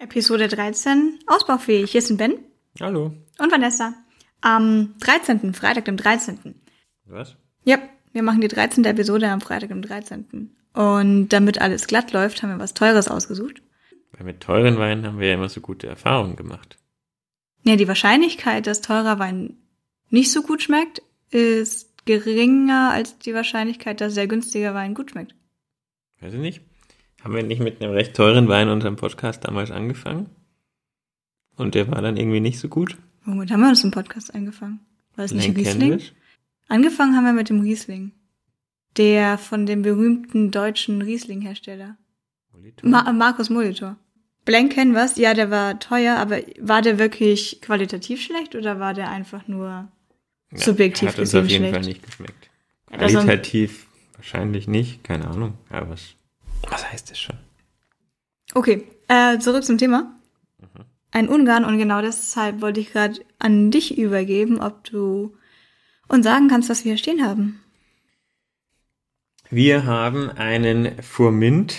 Episode 13, ausbaufähig. Hier sind Ben Hallo. und Vanessa. Am 13., Freitag, dem 13. Was? Ja, wir machen die 13. Episode am Freitag, dem 13. Und damit alles glatt läuft, haben wir was Teures ausgesucht. Weil mit teuren Weinen haben wir ja immer so gute Erfahrungen gemacht. Ja, die Wahrscheinlichkeit, dass teurer Wein nicht so gut schmeckt, ist geringer als die Wahrscheinlichkeit, dass sehr günstiger Wein gut schmeckt. Weiß ich nicht. Haben wir nicht mit einem recht teuren Wein unserem Podcast damals angefangen? Und der war dann irgendwie nicht so gut? Womit haben wir uns im Podcast angefangen? War es nicht Riesling? Angefangen haben wir mit dem Riesling. Der von dem berühmten deutschen Riesling-Hersteller. Molitor? Ma Markus Molitor. Blank Canvas, ja, der war teuer, aber war der wirklich qualitativ schlecht oder war der einfach nur Ja, subjektiv Hat uns gesehen auf jeden schlecht? Fall nicht geschmeckt. War- Qualitativ wahrscheinlich nicht, keine Ahnung. Aber was, was heißt das schon? Okay, äh, zurück zum Thema. Mhm. Ein Ungarn und genau deshalb wollte ich gerade an dich übergeben, ob du uns sagen kannst, was wir hier stehen haben. Wir haben einen Furmint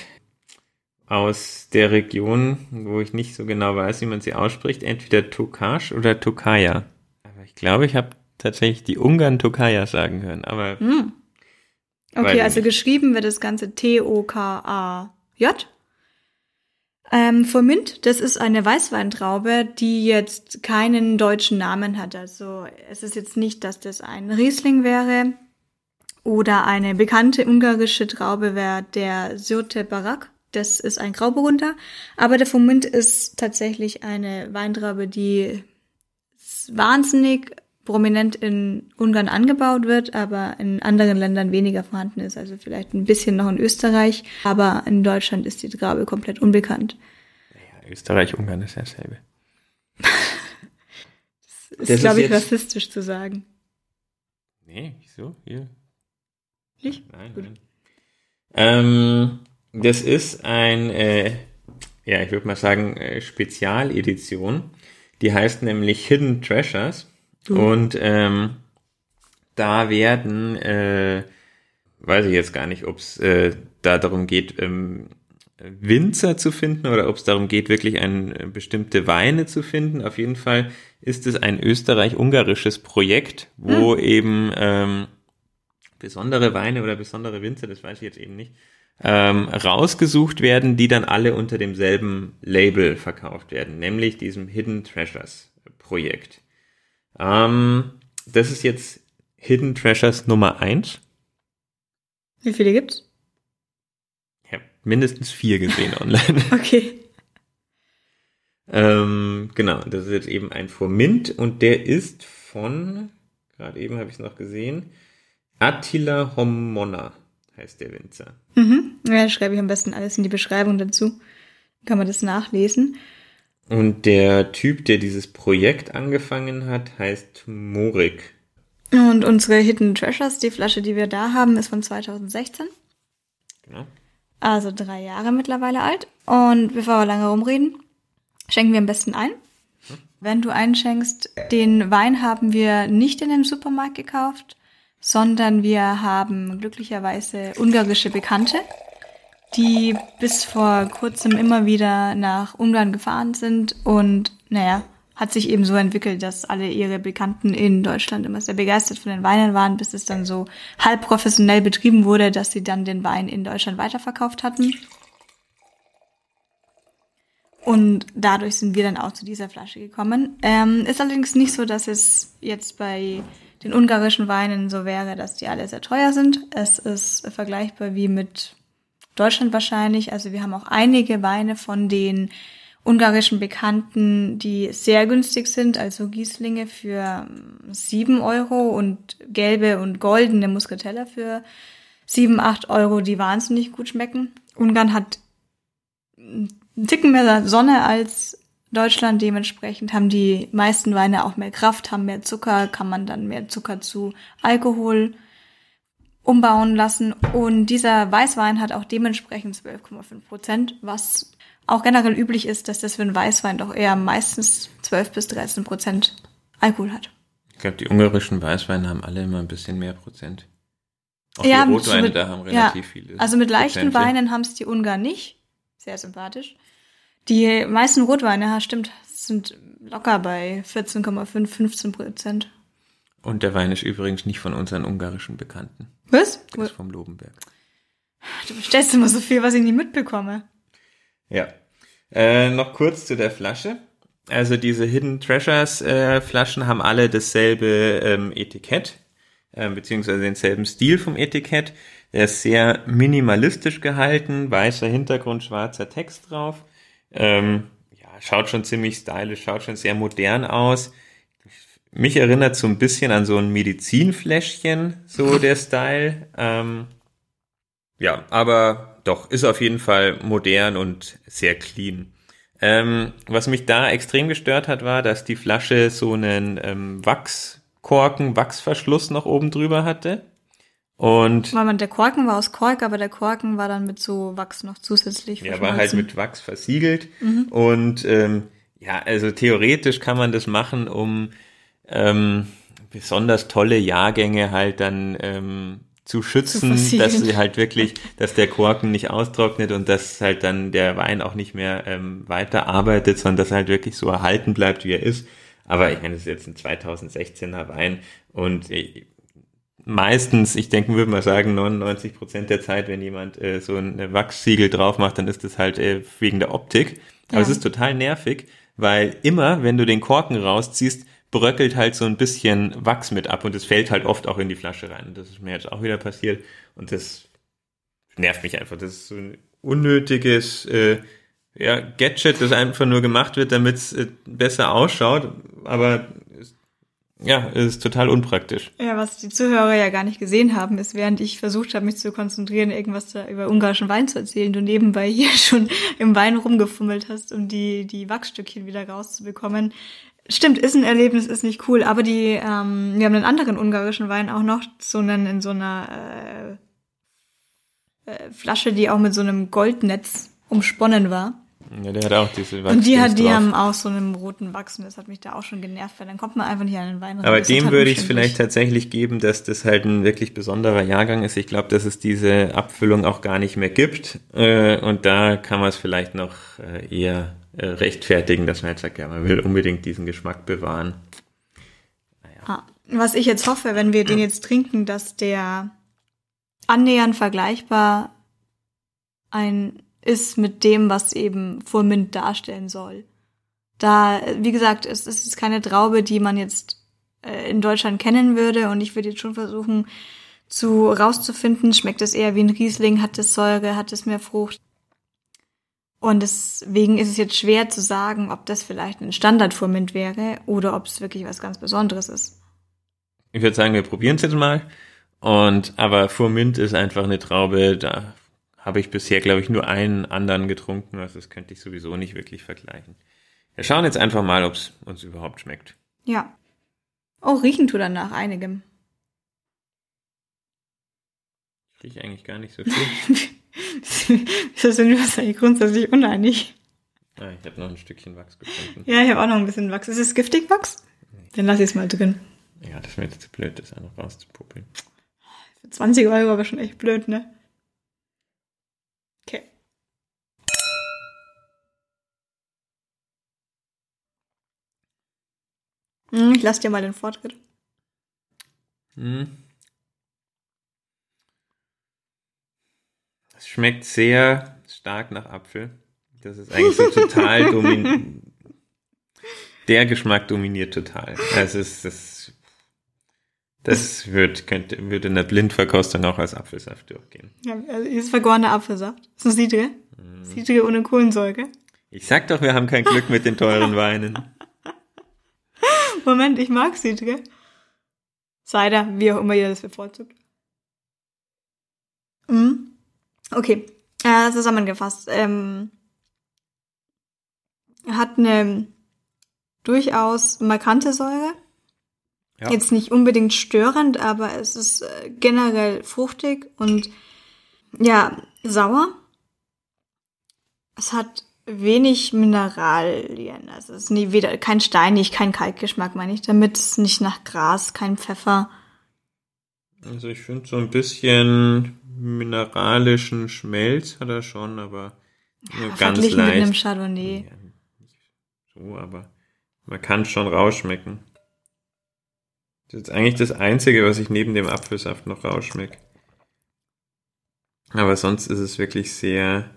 aus der Region, wo ich nicht so genau weiß, wie man sie ausspricht, entweder Tokash oder Tokaja. Aber ich glaube, ich habe tatsächlich die Ungarn Tokaja sagen hören. Aber Hm. Okay, also geschrieben wird das Ganze T-O-K-A-J. Ähm, Furmint, das ist eine Weißweintraube, die jetzt keinen deutschen Namen hat. Also es ist jetzt nicht, dass das ein Riesling wäre oder eine bekannte ungarische Traube wäre der Syrte Barak. Das ist ein Grauburgunder. Aber der Furmint ist tatsächlich eine Weintraube, die wahnsinnig prominent in Ungarn angebaut wird, aber in anderen Ländern weniger vorhanden ist. Also vielleicht ein bisschen noch in Österreich, aber in Deutschland ist die Traube komplett unbekannt. ja, Österreich, Ungarn ist dasselbe. Das ist, Das ist glaube ich, jetzt- rassistisch zu sagen. Nee, wieso? Hier. Nicht? Nein, Gut. nein. Ähm, das ist ein, äh, ja, ich würde mal sagen, äh, Spezialedition. Die heißt nämlich Hidden Treasures. Und ähm, da werden, äh, weiß ich jetzt gar nicht, ob es äh, da darum geht, ähm, Winzer zu finden oder ob es darum geht, wirklich ein, äh, bestimmte Weine zu finden. Auf jeden Fall ist es ein österreich-ungarisches Projekt, wo eben ähm, besondere Weine oder besondere Winzer, das weiß ich jetzt eben nicht, ähm, rausgesucht werden, die dann alle unter demselben Label verkauft werden, nämlich diesem Hidden Treasures Projekt. Ähm, das ist jetzt Hidden Treasures Nummer eins. Wie viele gibt's? Ich habe mindestens vier gesehen online. Okay. ähm, genau, das ist jetzt eben ein Furmint und der ist von, gerade eben habe ich es noch gesehen, Attila Homonna heißt der Winzer. Mhm. Ja, schreibe ich am besten alles in die Beschreibung dazu. Kann man das nachlesen. Und der Typ, der dieses Projekt angefangen hat, heißt Morik. Und unsere Hidden Treasures, die Flasche, die wir da haben, ist von 2016. Genau. Also drei Jahre mittlerweile alt. Und bevor wir lange rumreden, schenken wir am besten ein. Wenn du einschenkst, den Wein haben wir nicht in dem Supermarkt gekauft, sondern wir haben glücklicherweise ungarische Bekannte, die bis vor kurzem immer wieder nach Ungarn gefahren sind und naja, hat sich eben so entwickelt, dass alle ihre Bekannten in Deutschland immer sehr begeistert von den Weinen waren, bis es dann so halb professionell betrieben wurde, dass sie dann den Wein in Deutschland weiterverkauft hatten. Und dadurch sind wir dann auch zu dieser Flasche gekommen. Ähm, ist allerdings nicht so, dass es jetzt bei den ungarischen Weinen so wäre, dass die alle sehr teuer sind. Es ist vergleichbar wie mit Deutschland wahrscheinlich. Also wir haben auch einige Weine von den ungarischen Bekannten, die sehr günstig sind, also Gieslinge für 7 Euro und gelbe und goldene Muscatella für 7, 8 Euro, die wahnsinnig gut schmecken. Ungarn hat einen Ticken mehr Sonne als Deutschland, dementsprechend haben die meisten Weine auch mehr Kraft, haben mehr Zucker, kann man dann mehr Zucker zu Alkohol umbauen lassen. Und dieser Weißwein hat auch dementsprechend 12,5 Prozent, was auch generell üblich ist, dass das für einen Weißwein doch eher meistens 12 bis 13 Prozent Alkohol hat. Ich glaube, die ungarischen Weißweine haben alle immer ein bisschen mehr Prozent. Auch Ja, die Rotweine mit- da haben ja, relativ viele. Also mit leichten Prozente. Weinen haben es die Ungarn nicht. Sehr sympathisch. Die meisten Rotweine, ja, stimmt, sind locker bei 14,5, 15 Prozent. Und der Wein ist übrigens nicht von unseren ungarischen Bekannten. Was? Der ist vom Lobenberg. Du bestellst immer so viel, was ich nie mitbekomme. Ja. Äh, noch kurz zu der Flasche. Also diese Hidden Treasures äh, Flaschen haben alle dasselbe ähm, Etikett, äh, beziehungsweise denselben Stil vom Etikett. Der ist sehr minimalistisch gehalten, weißer Hintergrund, schwarzer Text drauf. Ähm, ja, schaut schon ziemlich stylisch, schaut schon sehr modern aus. Mich erinnert so ein bisschen an so ein Medizinfläschchen, so der Style. Ähm, ja, aber doch, ist auf jeden Fall modern und sehr clean. Ähm, was mich da extrem gestört hat, war, dass die Flasche so einen ähm, Wachskorken, Wachsverschluss noch oben drüber hatte. Und Weil man, der Korken war aus Kork, aber der Korken war dann mit so Wachs noch zusätzlich ja, war halt mit Wachs versiegelt. Und ähm, ja, also theoretisch kann man das machen, um ähm, besonders tolle Jahrgänge halt dann ähm, zu schützen, versiegeln. dass sie halt wirklich, dass der Korken nicht austrocknet und dass halt dann der Wein auch nicht mehr ähm, weiter arbeitet, sondern dass er halt wirklich so erhalten bleibt, wie er ist. Aber ich meine, das ist jetzt ein 2016er Wein und äh, meistens, ich denke, würde mal sagen, 99 Prozent der Zeit, wenn jemand äh, so ein Wachssiegel drauf macht, dann ist das halt äh, wegen der Optik. Aber Ja. es ist total nervig, weil immer, wenn du den Korken rausziehst, bröckelt halt so ein bisschen Wachs mit ab und es fällt halt oft auch in die Flasche rein. Das ist mir jetzt auch wieder passiert und das nervt mich einfach. Das ist so ein unnötiges äh, ja, Gadget, das einfach nur gemacht wird, damit es äh, besser ausschaut, aber ja, ist total unpraktisch. Ja, was die Zuhörer ja gar nicht gesehen haben, ist, während ich versucht habe, mich zu konzentrieren, irgendwas da über ungarischen Wein zu erzählen, du nebenbei hier schon im Wein rumgefummelt hast, um die, die Wachsstückchen wieder rauszubekommen. Stimmt, ist ein Erlebnis, ist nicht cool, aber die, ähm, wir haben einen anderen ungarischen Wein auch noch, so einen in so einer äh, äh, Flasche, die auch mit so einem Goldnetz umsponnen war. Ja, der hat auch diese Und die, hat, die drauf. haben auch so einen roten Wachs und das hat mich da auch schon genervt, weil dann kommt man einfach nicht an den Wein ran. Aber dem total würde ich es vielleicht tatsächlich geben, dass das halt ein wirklich besonderer Jahrgang ist. Ich glaube, dass es diese Abfüllung auch gar nicht mehr gibt. Äh, und da kann man es vielleicht noch äh, eher äh, rechtfertigen, dass man jetzt sagt, ja, man will unbedingt diesen Geschmack bewahren. Ah, Was ich jetzt hoffe, wenn wir den jetzt trinken, dass der annähernd vergleichbar ein ist mit dem, was eben Furmint darstellen soll. Da, wie gesagt, es ist jetzt keine Traube, die man jetzt äh, in Deutschland kennen würde und ich würde jetzt schon versuchen zu rauszufinden, schmeckt es eher wie ein Riesling, hat es Säure, hat es mehr Frucht. Und deswegen ist es jetzt schwer zu sagen, ob das vielleicht ein Standardfurmint wäre oder ob es wirklich was ganz Besonderes ist. Ich würde sagen, wir probieren es jetzt mal. Und aber Furmint ist einfach eine Traube, da habe ich bisher, glaube ich, nur einen anderen getrunken. Also das könnte ich sowieso nicht wirklich vergleichen. Wir schauen jetzt einfach mal, ob es uns überhaupt schmeckt. Ja. Oh, riechen tut er nach einigem. Ich rieche eigentlich gar nicht so viel. Wir sind uns eigentlich grundsätzlich uneinig. Ah, ich habe noch ein Stückchen Wachs gefunden. Ja, ich habe auch noch ein bisschen Wachs. Ist es giftig Wachs? Dann lass ich es mal drin. Ja, das wäre jetzt zu blöd, das noch rauszupuppeln. Für 20 Euro aber schon echt blöd, ne? Okay. Hm, Ich lass dir mal den Vortritt. Hm. Es schmeckt sehr stark nach Apfel. Das ist eigentlich so total domin. Der Geschmack dominiert total. Also es ist das. Das wird, könnte, würde in der Blindverkostung auch als Apfelsaft durchgehen. Ja, also hier ist vergorener Apfelsaft. Ist ein Sidre. Sidre ohne Kohlensäure. Ich sag doch, wir haben kein Glück mit den teuren Weinen. Moment, ich mag Sidre. Cider, wie auch immer ihr das bevorzugt. Mhm. Okay, äh, zusammengefasst. Ähm, hat eine durchaus markante Säure. Ja. Jetzt nicht unbedingt störend, aber es ist äh, generell fruchtig und ja, sauer. Es hat wenig Mineralien. Also es ist nie weder kein steinig, kein Kalkgeschmack, meine ich damit. Es ist nicht nach Gras, kein Pfeffer. Also ich finde so ein bisschen mineralischen Schmelz hat er schon, aber Nur Ja, ganz verglichen mit einem leicht. Chardonnay. Ja, so, aber man kann schon rausschmecken. Das ist eigentlich das Einzige, was ich neben dem Apfelsaft noch rausschmecke. Aber sonst ist es wirklich sehr,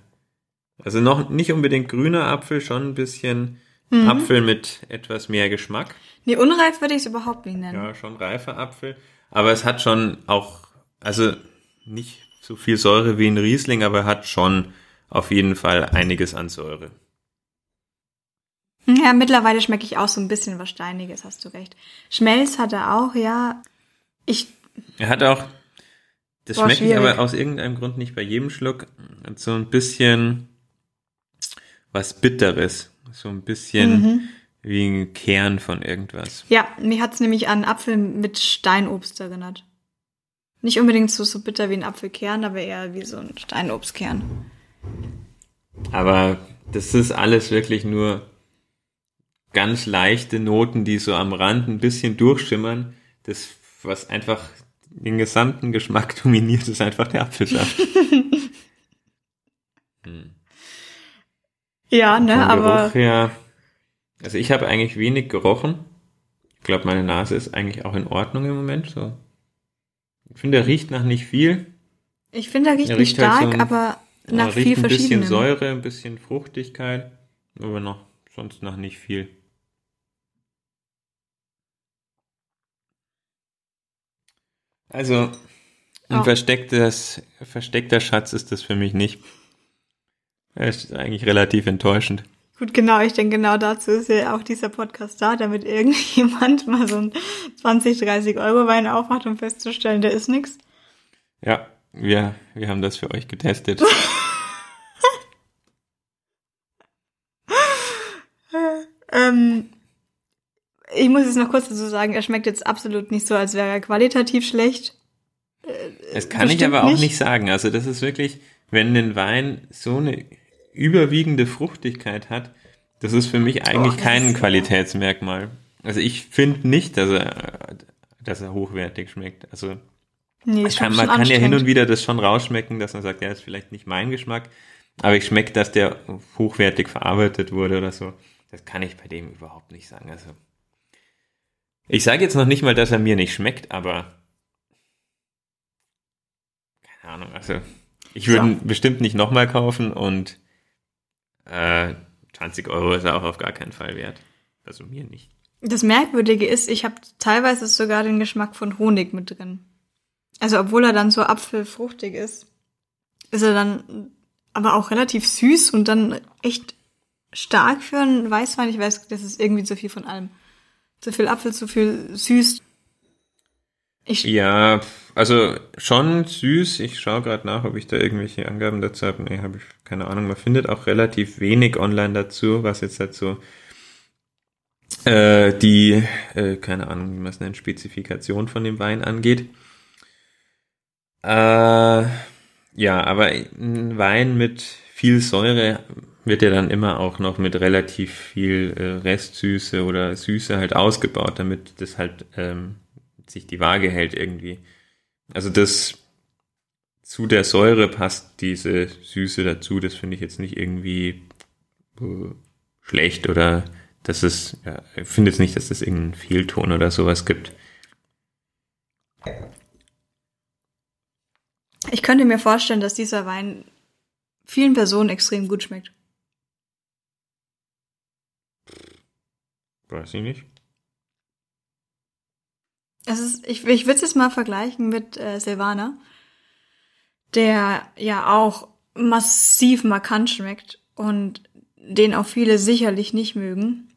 also noch nicht unbedingt grüner Apfel, schon ein bisschen Mhm. Apfel mit etwas mehr Geschmack. Nee, unreif würde ich es überhaupt nicht nennen. Ja, schon reifer Apfel. Aber es hat schon auch, also nicht so viel Säure wie ein Riesling, aber hat schon auf jeden Fall einiges an Säure. Ja, mittlerweile schmecke ich auch so ein bisschen was Steiniges, hast du recht. Schmelz hat er auch, ja. Ich, Er hat auch, das Boah, schmecke ich aber aus irgendeinem Grund nicht bei jedem Schluck, so ein bisschen was Bitteres. So ein bisschen Mhm. wie ein Kern von irgendwas. ja, mir hat's nämlich an Apfel mit Steinobst erinnert. Nicht unbedingt so, so bitter wie ein Apfelkern, aber eher wie so ein Steinobstkern. Aber das ist alles wirklich nur ganz leichte Noten, die so am Rand ein bisschen durchschimmern. Das, was einfach den gesamten Geschmack dominiert, ist einfach der Apfelsaft. Ja, ne, Vom aber Geruch her, also ich habe eigentlich wenig gerochen. Ich glaube, meine Nase ist eigentlich auch in Ordnung im Moment. So. Ich finde, er riecht nach nicht viel. ich finde, er riecht Er nicht riecht halt stark, so ein- aber nach viel riecht ein bisschen. Säure, ein bisschen Fruchtigkeit, aber noch sonst nach nicht viel. Also ein Oh. verstecktes, versteckter Schatz ist das für mich nicht. Er ist eigentlich relativ enttäuschend. Gut, genau, ich denke, genau dazu ist ja auch dieser Podcast da, damit irgendjemand mal so einen 20, 30 Euro Wein aufmacht, um festzustellen, der ist nix. Ja, wir, wir haben das für euch getestet. Ähm, ich muss jetzt noch kurz dazu sagen, er schmeckt jetzt absolut nicht so, als wäre er qualitativ schlecht. Das kann ich aber auch nicht. nicht sagen. Also das ist wirklich, wenn ein Wein so eine überwiegende Fruchtigkeit hat, das ist für mich eigentlich das kein Qualitätsmerkmal. Also ich finde nicht, dass er, dass er hochwertig schmeckt. Also Nee, kann, man kann ja hin und wieder das schon rausschmecken, dass man sagt, ja, ist vielleicht nicht mein Geschmack, aber ich schmecke, dass der hochwertig verarbeitet wurde oder so. Das kann ich bei dem überhaupt nicht sagen. Also ich sage jetzt noch nicht mal, dass er mir nicht schmeckt, aber keine Ahnung. Also ich würde So. ihn bestimmt nicht nochmal kaufen und äh, 20 Euro ist er auch auf gar keinen Fall wert. Also mir nicht. Das Merkwürdige ist, ich habe teilweise sogar den Geschmack von Honig mit drin. Also obwohl er dann so apfelfruchtig ist, ist er dann aber auch relativ süß und dann echt stark für einen Weißwein. Ich weiß, das ist irgendwie zu viel von allem. Zu viel Apfel, zu viel süß. Ich, Ja, also schon süß. Ich schaue gerade nach, ob ich da irgendwelche Angaben dazu habe. Nee, habe ich keine Ahnung. Man findet auch relativ wenig online dazu, was jetzt dazu äh, die, äh, keine Ahnung, wie man es nennt, Spezifikation von dem Wein angeht. Äh, ja, aber ein Wein mit viel Säure wird ja dann immer auch noch mit relativ viel äh, Restsüße oder Süße halt ausgebaut, damit das halt ähm, sich die Waage hält irgendwie. Also das zu der Säure passt diese Süße dazu. Das finde ich jetzt nicht irgendwie äh, schlecht oder dass es, ja, ich finde jetzt nicht, dass es irgendeinen Fehlton oder sowas gibt. ich könnte mir vorstellen, dass dieser Wein vielen Personen extrem gut schmeckt. Weiß ich nicht. Es ist, ich, ich würde es jetzt mal vergleichen mit äh, Silvaner, der ja auch massiv markant schmeckt und den auch viele sicherlich nicht mögen.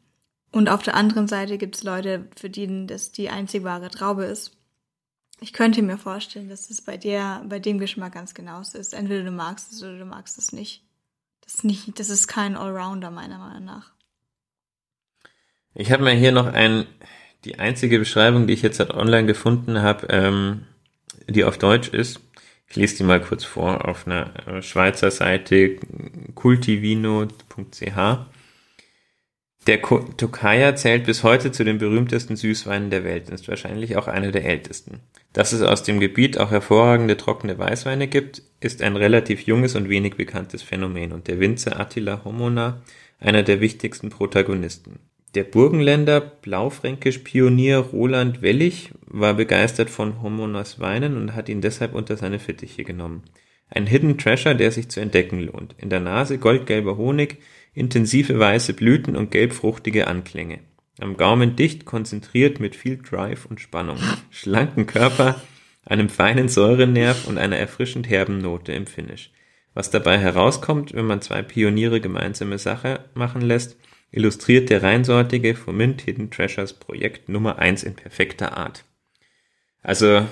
Und auf der anderen Seite gibt es Leute, für die das die einzig wahre Traube ist. Ich könnte mir vorstellen, dass es bei dir, bei dem Geschmack ganz genauso ist. Entweder du magst es oder du magst es nicht. Das ist nicht, das ist kein Allrounder meiner Meinung nach. Ich habe mir hier noch ein, die einzige Beschreibung, die ich jetzt halt online gefunden habe, ähm, die auf Deutsch ist. Ich lese die mal kurz vor auf einer äh, Schweizer Seite cultivino.ch. Der Tokaja zählt bis heute zu den berühmtesten Süßweinen der Welt und ist wahrscheinlich auch einer der ältesten. Dass es aus dem Gebiet auch hervorragende trockene Weißweine gibt, ist ein relativ junges und wenig bekanntes Phänomen und der Winzer Attila Homona einer der wichtigsten Protagonisten. Der Burgenländer Blaufränkisch-Pionier Roland Wellig war begeistert von Homonas Weinen und hat ihn deshalb unter seine Fittiche genommen. Ein Hidden Treasure, der sich zu entdecken lohnt. In der Nase goldgelber Honig, intensive weiße Blüten und gelbfruchtige Anklänge. Am Gaumen dicht, konzentriert mit viel Drive und Spannung. Schlanken Körper, einem feinen Säurenerv und einer erfrischend herben Note im Finish. Was dabei herauskommt, wenn man zwei Pioniere gemeinsame Sache machen lässt, illustriert der reinsortige Fomint Hidden Treasures Projekt Nummer 1 in perfekter Art. Also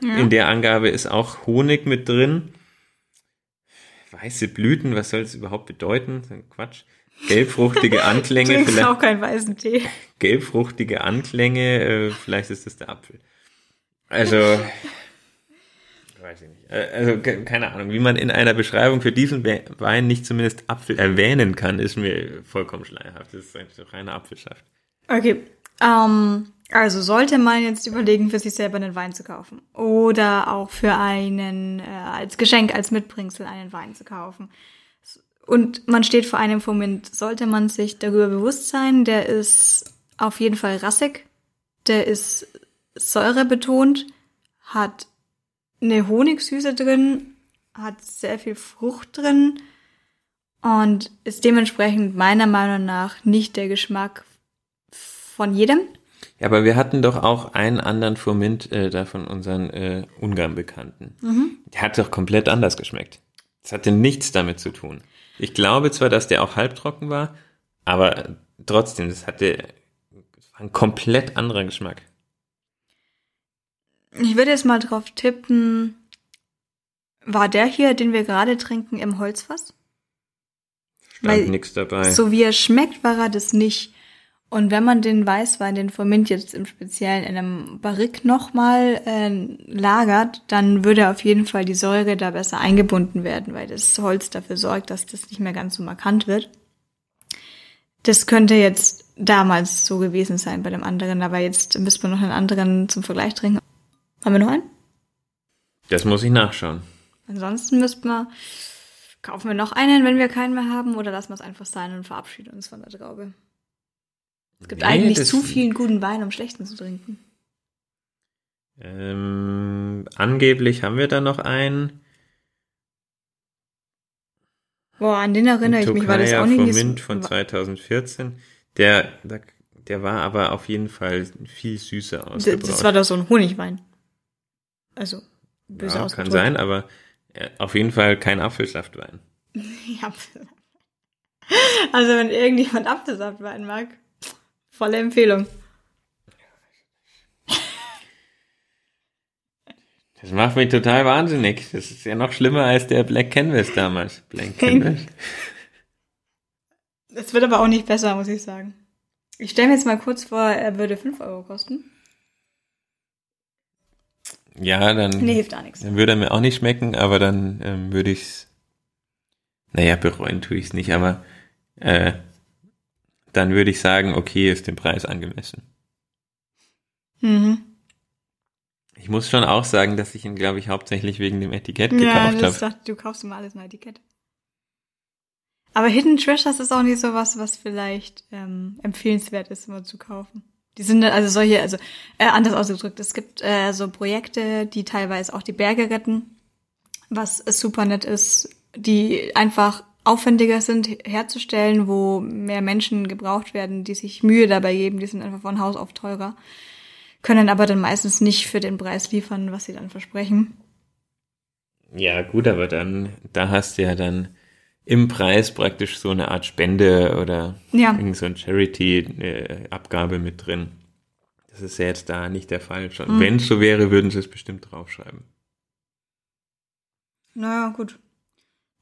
in der Angabe ist auch Honig mit drin. Weiße Blüten, was soll das überhaupt bedeuten? So Quatsch. Gelbfruchtige Anklänge, vielleicht auch keinen weißen Tee. gelbfruchtige Anklänge, äh, vielleicht ist das der Apfel. Also, weiß ich nicht. Äh, Also, ke- keine Ahnung, wie man in einer Beschreibung für diesen We- Wein nicht zumindest Apfel erwähnen kann, ist mir vollkommen schleierhaft. Das ist eigentlich reine Apfelschaft. Okay. Ähm, also sollte man jetzt überlegen, für sich selber einen Wein zu kaufen. Oder auch für einen, äh, als Geschenk, als Mitbringsel einen Wein zu kaufen. Und man steht vor einem Moment, sollte man sich darüber bewusst sein, der ist auf jeden Fall rassig, der ist säurebetont, hat eine Honigsüße drin, hat sehr viel Frucht drin und ist dementsprechend meiner Meinung nach nicht der Geschmack von jedem. Ja, aber wir hatten doch auch einen anderen Fomint äh, da von unseren äh, Ungarn-Bekannten. Der hat doch komplett anders geschmeckt. Das hatte nichts damit zu tun. Ich glaube zwar, dass der auch halbtrocken war, aber trotzdem, das hatte das war ein komplett anderer Geschmack. Ich würde jetzt mal drauf tippen, war der hier, den wir gerade trinken, im Holzfass? Stand nichts dabei. So wie er schmeckt, war er das nicht. Und wenn man den Weißwein, den Formint jetzt im Speziellen in einem Barrique nochmal äh, lagert, dann würde auf jeden Fall die Säure da besser eingebunden werden, weil das Holz dafür sorgt, dass das nicht mehr ganz so markant wird. Das könnte jetzt damals so gewesen sein bei dem anderen, aber jetzt müsste man noch einen anderen zum Vergleich trinken. Haben wir noch einen? Das muss ich nachschauen. Ansonsten müssten wir, kaufen wir noch einen, wenn wir keinen mehr haben, oder lassen wir es einfach sein und verabschieden uns von der Traube. Es gibt Nee, eigentlich zu vielen guten Wein, um schlechten zu trinken. Ähm, angeblich haben wir da noch einen. Boah, an den erinnere ich mich, weil das auch nicht Fomint so, von 2014. Der, der, der war aber auf jeden Fall viel süßer ausgebraut. das war doch so ein Honigwein. Also, böse ja, kann sein, aber auf jeden Fall kein Apfelsaftwein. Ja. Also, wenn irgendjemand Apfelsaftwein mag, volle Empfehlung. Das macht mich total wahnsinnig. Das ist ja noch schlimmer als der Black Canvas damals. Black Canvas. Es wird aber auch nicht besser, muss ich sagen. Ich stelle mir jetzt mal kurz vor, er würde 5 Euro kosten. Ja, dann, Nee, hilft auch nichts. dann würde er mir auch nicht schmecken, aber dann ähm, würde ich's. Naja, bereuen tue ich's nicht, aber äh, dann würde ich sagen, okay, ist dem Preis angemessen. Mhm. Ich muss schon auch sagen, dass ich ihn, glaube ich, hauptsächlich wegen dem Etikett Ja, gekauft habe. dachte, du kaufst immer alles ein Etikett. Aber Hidden Treasures ist auch nicht so was, was vielleicht ähm, empfehlenswert ist, immer zu kaufen. Die sind also solche, also äh, anders ausgedrückt, es gibt äh, so Projekte, die teilweise auch die Berge retten, was super nett ist, die einfach aufwendiger sind herzustellen, wo mehr Menschen gebraucht werden, die sich Mühe dabei geben, die sind einfach von Haus auf teurer, können aber dann meistens nicht für den Preis liefern, was sie dann versprechen. Ja, gut, aber dann, da hast du ja dann im Preis praktisch so eine Art Spende oder Ja. irgend so ein Charity-Abgabe mit drin. Das ist ja jetzt da nicht der Fall schon. Mhm. Wenn es so wäre, würden sie es bestimmt draufschreiben. Naja, gut.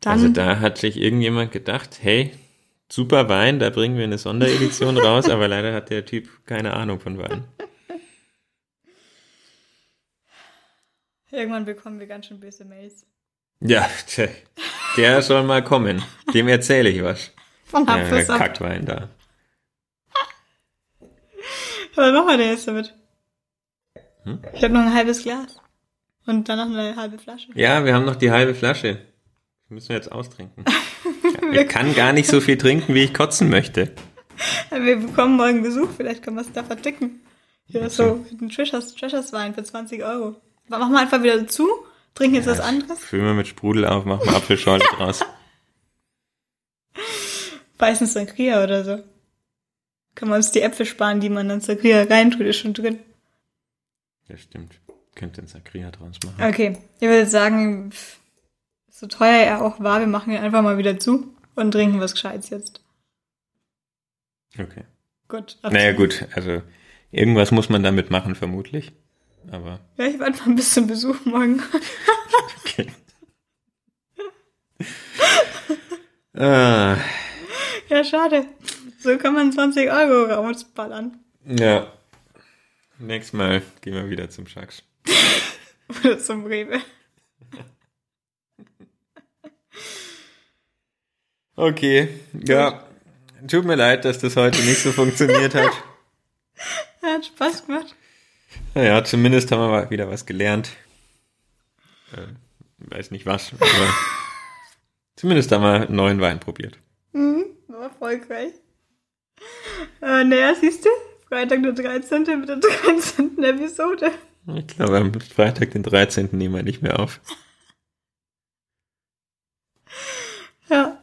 Dann, Also da hat sich irgendjemand gedacht, hey, super Wein, da bringen wir eine Sonderedition raus, aber leider hat der Typ keine Ahnung von Wein. irgendwann bekommen wir ganz schön böse Mails. Ja, tja, der soll mal kommen. Dem erzähle ich was. Von Der Apfelsaft. Kackwein da. Was machen wir denn jetzt damit? Hm? Ich habe noch ein halbes Glas. Und dann noch eine halbe Flasche. Ja, wir haben noch die halbe Flasche. Das müssen wir jetzt austrinken. ich kann gar nicht so viel trinken, wie ich kotzen möchte. Wir bekommen morgen Besuch, vielleicht können wir es da verticken. Hier ist so ein Treasures, Treasures Wein für 20 Euro. Machen wir einfach wieder zu, trinken jetzt ja, was anderes. Füllen wir mit Sprudel auf, machen wir Apfelschorle draus. Weißen Sangria oder so. Kann man uns die Äpfel sparen, die man dann Sangria reintut, ist schon drin. Ja, stimmt. Könnte ein Sangria draus machen. Okay, ich würde sagen, so teuer er auch war, wir machen ihn einfach mal wieder zu und trinken was Gescheites jetzt. Okay. Gut. Naja, gut, also irgendwas muss man damit machen, vermutlich. Aber. Ja, ich warte mal ein bisschen Besuch morgen. okay. ah. Ja, schade. So kann man 20 Euro rausballern. Ja. Nächstes Mal gehen wir wieder zum Schacks. Oder zum Rewe. Okay, ja. Tut mir leid, dass das heute nicht so funktioniert hat. Hat Spaß gemacht. Naja, zumindest haben wir mal wieder was gelernt. Äh, weiß nicht was, aber zumindest haben wir einen neuen Wein probiert. Mhm, war erfolgreich. Äh, naja, siehst du, Freitag der 13. mit der 13. Episode. Ich glaube, am Freitag den 13. nehmen wir nicht mehr auf. Ja,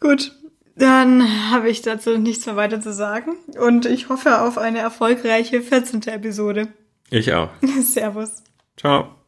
gut. Dann habe ich dazu nichts mehr weiter zu sagen und ich hoffe auf eine erfolgreiche 14. Episode. Ich auch. Servus. Ciao.